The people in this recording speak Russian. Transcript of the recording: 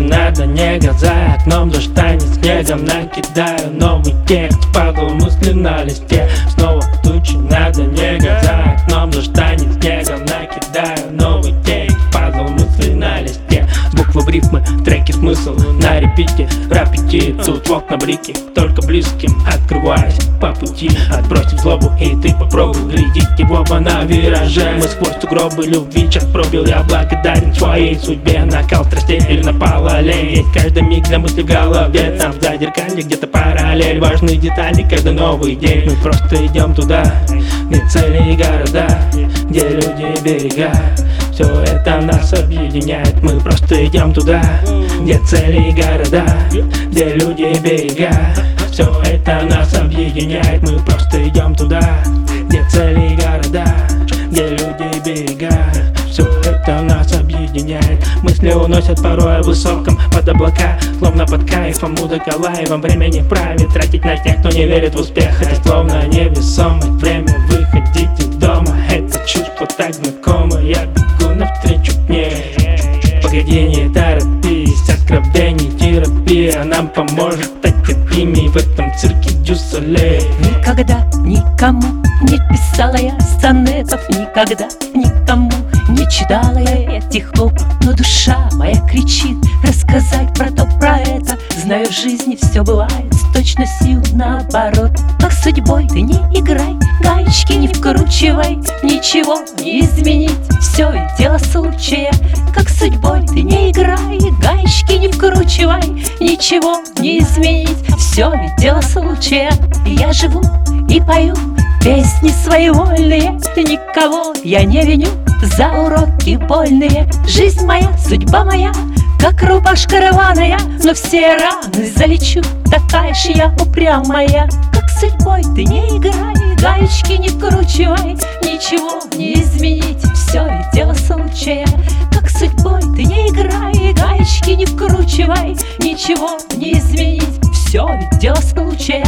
надо нега За окном дождь танет снегом Накидаю новый текст Падал мысли на листе Снова тучи надо нега За окном дождь танет снегом Накидаю новый текст Падал мысли на листе Буквы в рифмы, треки смысл На репите, рапити Тут в окна блики, только близким Открываясь по пути. Отбросив злобу и ты попробуй Глядеть его на вираже. Мы сквозь сугробы любви час пробил. Я благодарен своей судьбе. Накал страстей или напал аллей Каждый миг для мысли в голове. Там за зеркалье где-то параллель. Важные детали, каждый новый день. Мы просто идем туда Где цели и города Где люди и берега. Все это нас объединяет, мы просто идем туда Где цели и города, где люди и берега Все это нас объединяет, мы просто идем туда Где цели города, где люди берега. Все это нас объединяет. Мысли уносят порой о высоком под облака Словно под кайфом музыка лайвом Времени вправе тратить на тех, кто не верит в успех. Это словно невесомость Время выходить из дома. Это чувство так знакомо Я бегу навстречу к ней. Погоди, не торопись Откровений терапия Нам поможет. В цирке дюсалей Никогда никому не писала я сонетов Никогда никому не читала я этих оп Но душа моя кричит рассказать про то, про это. Знаю, в жизни все бывает с точностью наоборот. Как судьбой ты не играй, гаечки не вкручивай Ничего не изменить, все дело случая Как судьбой ты не играй, гаечки не вкручивай Ничего не изменить, все ведь дело случая И я живу и пою Песни свои вольные, никого я не виню За уроки больные. Жизнь моя, судьба моя Как рубашка рваная. Но все раны залечу Такая ж я упрямая. Как судьбой ты не играй Гаечки не вкручивай Ничего не изменить Все ведь дело случая Как судьбой ты не играй Гаечки не вкручивай. Ничего не Все ведь дело случая